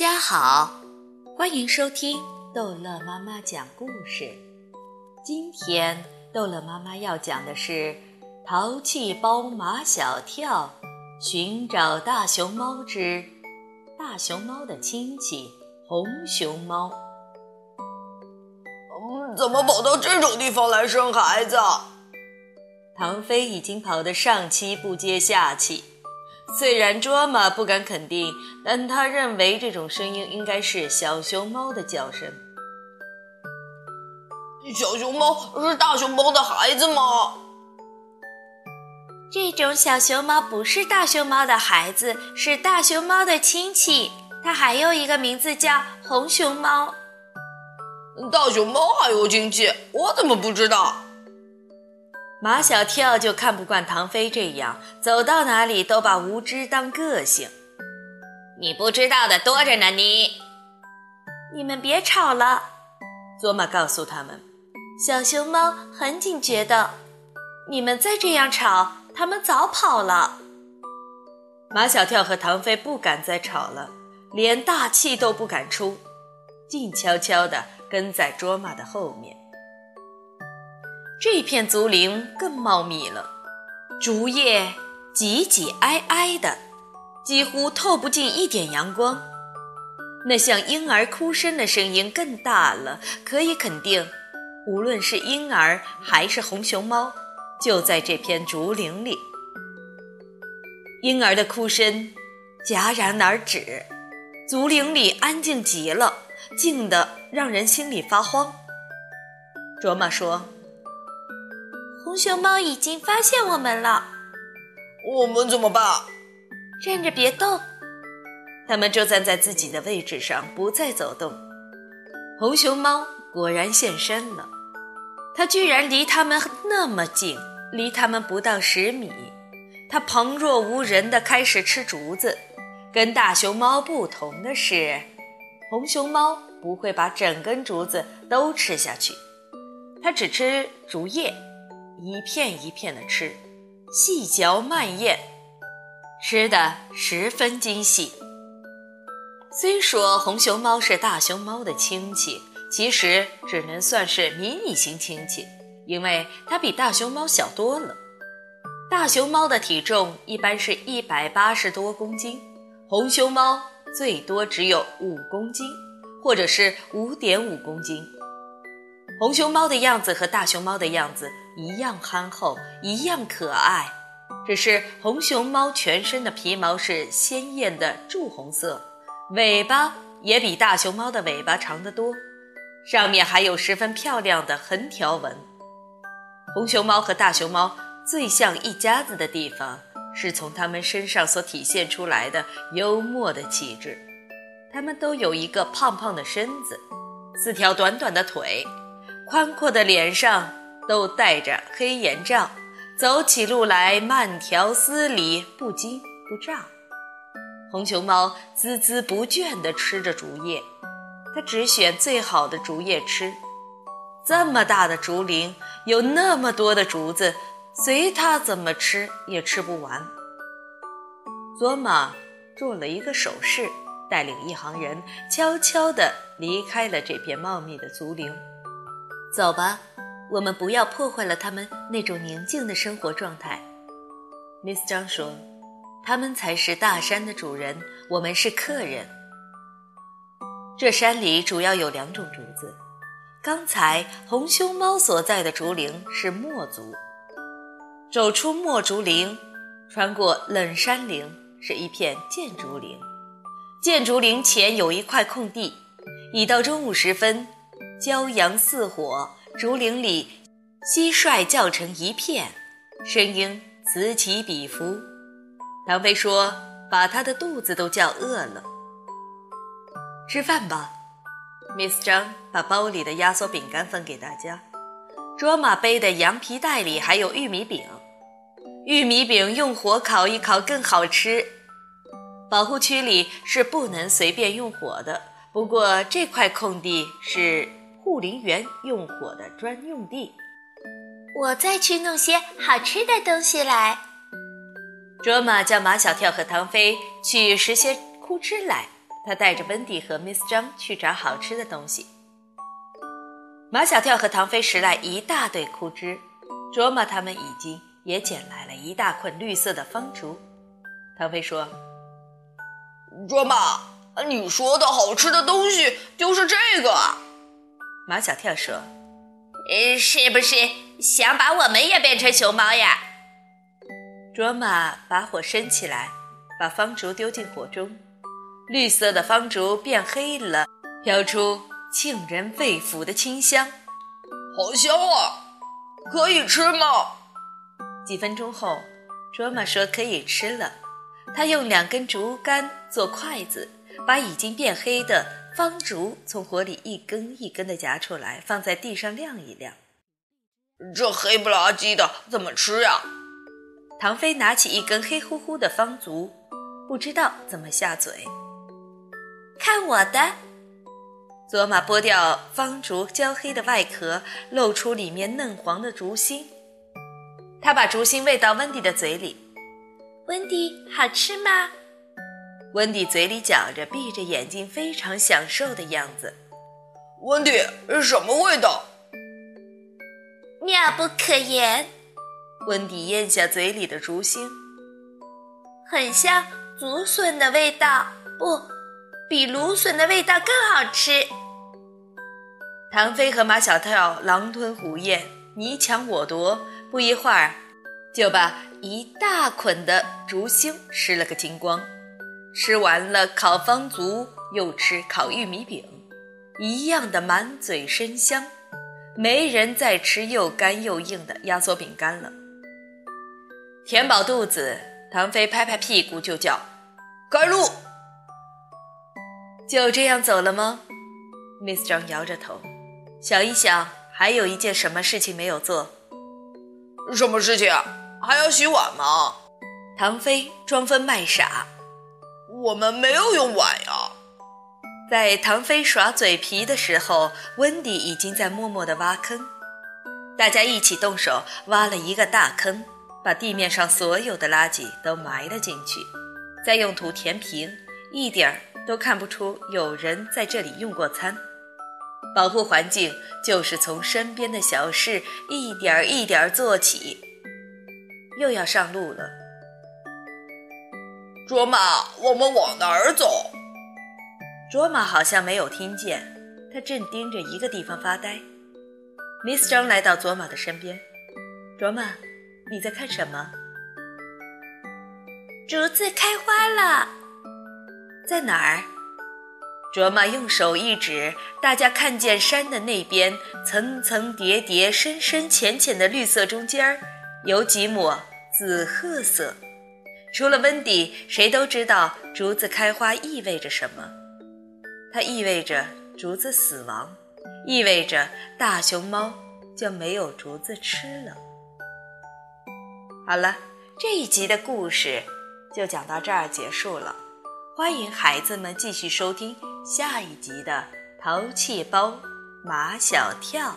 家好，欢迎收听逗乐妈妈讲故事。今天逗乐妈妈要讲的是《淘气包马小跳寻找大熊猫之大熊猫的亲戚红熊猫》。嗯，怎么跑到这种地方来生孩子？唐飞已经跑得上气不接下气。虽然卓玛不敢肯定，但他认为这种声音应该是小熊猫的叫声。小熊猫是大熊猫的孩子吗？这种小熊猫不是大熊猫的孩子，是大熊猫的亲戚。它还有一个名字叫红熊猫。大熊猫还有亲戚，我怎么不知道？马小跳就看不惯唐飞这样，走到哪里都把无知当个性。你不知道的多着呢，你。你们别吵了，佐玛告诉他们。小熊猫很警觉的，你们再这样吵，他们早跑了。马小跳和唐飞不敢再吵了，连大气都不敢出，静悄悄地跟在卓玛的后面。这片竹林更茂密了，竹叶挤挤挨挨的，几乎透不进一点阳光。那像婴儿哭声的声音更大了，可以肯定，无论是婴儿还是红熊猫，就在这片竹林里。婴儿的哭声戛然而止，竹林里安静极了，静得让人心里发慌。卓玛说。红熊猫已经发现我们了，我们怎么办？站着别动。他们就站在自己的位置上，不再走动。红熊猫果然现身了，它居然离他们那么近，离他们不到十米。它旁若无人地开始吃竹子。跟大熊猫不同的是，红熊猫不会把整根竹子都吃下去，它只吃竹叶。一片一片的吃，细嚼慢咽，吃的十分精细。虽说红熊猫是大熊猫的亲戚，其实只能算是迷你型亲戚，因为它比大熊猫小多了。大熊猫的体重一般是一百八十多公斤，红熊猫最多只有五公斤，或者是五点五公斤。红熊猫的样子和大熊猫的样子一样憨厚，一样可爱，只是红熊猫全身的皮毛是鲜艳的朱红色，尾巴也比大熊猫的尾巴长得多，上面还有十分漂亮的横条纹。红熊猫和大熊猫最像一家子的地方，是从它们身上所体现出来的幽默的气质。它们都有一个胖胖的身子，四条短短的腿。宽阔的脸上都戴着黑眼罩，走起路来慢条斯理，不惊不乍。红熊猫孜孜不倦地吃着竹叶，它只选最好的竹叶吃。这么大的竹林，有那么多的竹子，随它怎么吃也吃不完。佐玛做了一个手势，带领一行人悄悄地离开了这片茂密的竹林。走吧，我们不要破坏了他们那种宁静的生活状态。Miss 张说：“他们才是大山的主人，我们是客人。这山里主要有两种竹子。刚才红熊猫所在的竹林是墨竹。走出墨竹林，穿过冷杉林，是一片箭竹林。箭竹林前有一块空地。已到中午时分。”骄阳似火，竹林里蟋蟀叫成一片，声音此起彼伏。唐飞说：“把他的肚子都叫饿了。”吃饭吧，Miss 张把包里的压缩饼干分给大家。卓玛背的羊皮袋里还有玉米饼，玉米饼用火烤一烤更好吃。保护区里是不能随便用火的，不过这块空地是。护林员用火的专用地，我再去弄些好吃的东西来。卓玛叫马小跳和唐飞去拾些枯枝来，他带着温蒂和 Miss 张去找好吃的东西。马小跳和唐飞拾来一大堆枯枝，卓玛他们已经也捡来了一大捆绿色的方竹。唐飞说：“卓玛，你说的好吃的东西就是这个。”马小跳说：“呃，是不是想把我们也变成熊猫呀？”卓玛把火升起来，把方竹丢进火中，绿色的方竹变黑了，飘出。沁人肺腑的清香，好香啊！可以吃吗？几分钟后，卓玛说可以吃了。他用两根竹竿做筷子，把已经变黑的方竹从火里一根一根的夹出来，放在地上晾一晾。这黑不拉几的，怎么吃呀？唐飞拿起一根黑乎乎的方竹，不知道怎么下嘴。看我的！佐玛剥掉方竹焦黑的外壳，露出里面嫩黄的竹心。他把竹心喂到温迪的嘴里。温迪，好吃吗？温迪嘴里嚼着，闭着眼睛，非常享受的样子。温迪，什么味道？妙不可言。温迪咽下嘴里的竹心，很像竹笋的味道。不，比芦笋的味道更好吃。唐飞和马小跳狼吞虎咽，你抢我夺，不一会儿就把一大捆的竹芯吃了个精光。吃完了烤方竹，又吃烤玉米饼，一样的满嘴生香。没人再吃又干又硬的压缩饼干了。填饱肚子，唐飞拍拍屁股就叫：“开路！”就这样走了吗？Miss 张摇着头。想一想，还有一件什么事情没有做？什么事情？还要洗碗吗？唐飞装疯卖傻。我们没有用碗呀。在唐飞耍嘴皮的时候，温迪已经在默默地挖坑。大家一起动手挖了一个大坑，把地面上所有的垃圾都埋了进去，再用土填平，一点儿都看不出有人在这里用过餐。保护环境就是从身边的小事一点儿一点儿做起。又要上路了，卓玛，我们往哪儿走？卓玛好像没有听见，他正盯着一个地方发呆。Miss 张来到卓玛的身边，卓玛，你在看什么？竹子开花了，在哪儿？卓玛用手一指，大家看见山的那边，层层叠叠、深深浅浅的绿色中间儿，有几抹紫褐色。除了温迪，谁都知道竹子开花意味着什么。它意味着竹子死亡，意味着大熊猫就没有竹子吃了。好了，这一集的故事就讲到这儿结束了。欢迎孩子们继续收听。下一集的淘气包马小跳。